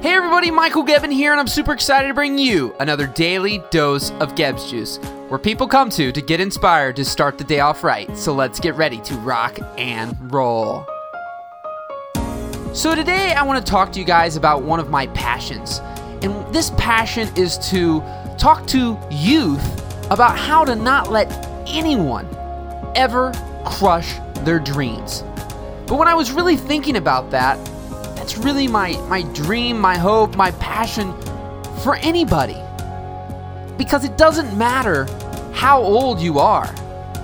Hey everybody, Michael Gebben here, and I'm super excited to bring you another daily dose of Gebbs Juice, where people come to to get inspired to start the day off right. So let's get ready to rock and roll. So today I want to talk to you guys about one of my passions. And this passion is to talk to youth about how to not let anyone ever crush their dreams. But when I was really thinking about that, that's really my, my dream, my hope, my passion for anybody. Because it doesn't matter how old you are.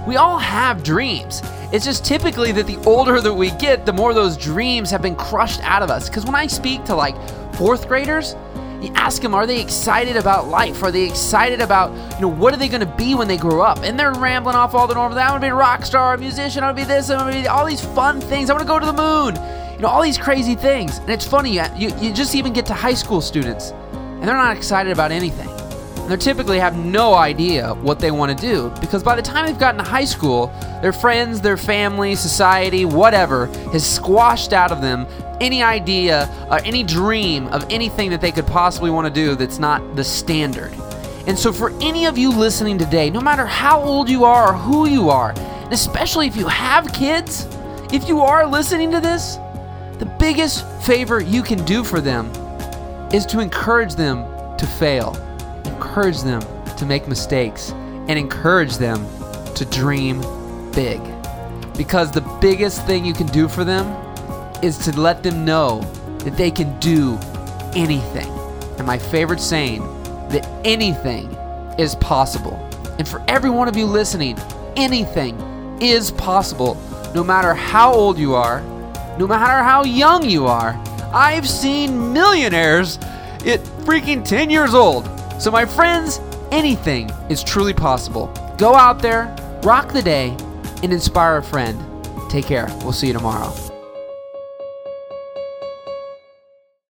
We all have dreams. It's just typically that the older that we get, the more those dreams have been crushed out of us. Because when I speak to like fourth graders, you ask them, are they excited about life? Are they excited about, you know, what are they going to be when they grow up? And they're rambling off all the normal. I want to be a rock star, a musician. I want to be this. I want to be all these fun things. I want to go to the moon you know, all these crazy things. And it's funny, uh, you, you just even get to high school students, and they're not excited about anything. They typically have no idea what they want to do because by the time they've gotten to high school, their friends, their family, society, whatever, has squashed out of them any idea or any dream of anything that they could possibly want to do that's not the standard. And so, for any of you listening today, no matter how old you are or who you are, and especially if you have kids, if you are listening to this, the biggest favor you can do for them is to encourage them to fail, encourage them to make mistakes, and encourage them to dream big. Because the biggest thing you can do for them is to let them know that they can do anything. And my favorite saying, that anything is possible. And for every one of you listening, anything is possible, no matter how old you are, no matter how young you are. I've seen millionaires at freaking 10 years old. So, my friends, anything is truly possible. Go out there, rock the day, and inspire a friend. Take care. We'll see you tomorrow.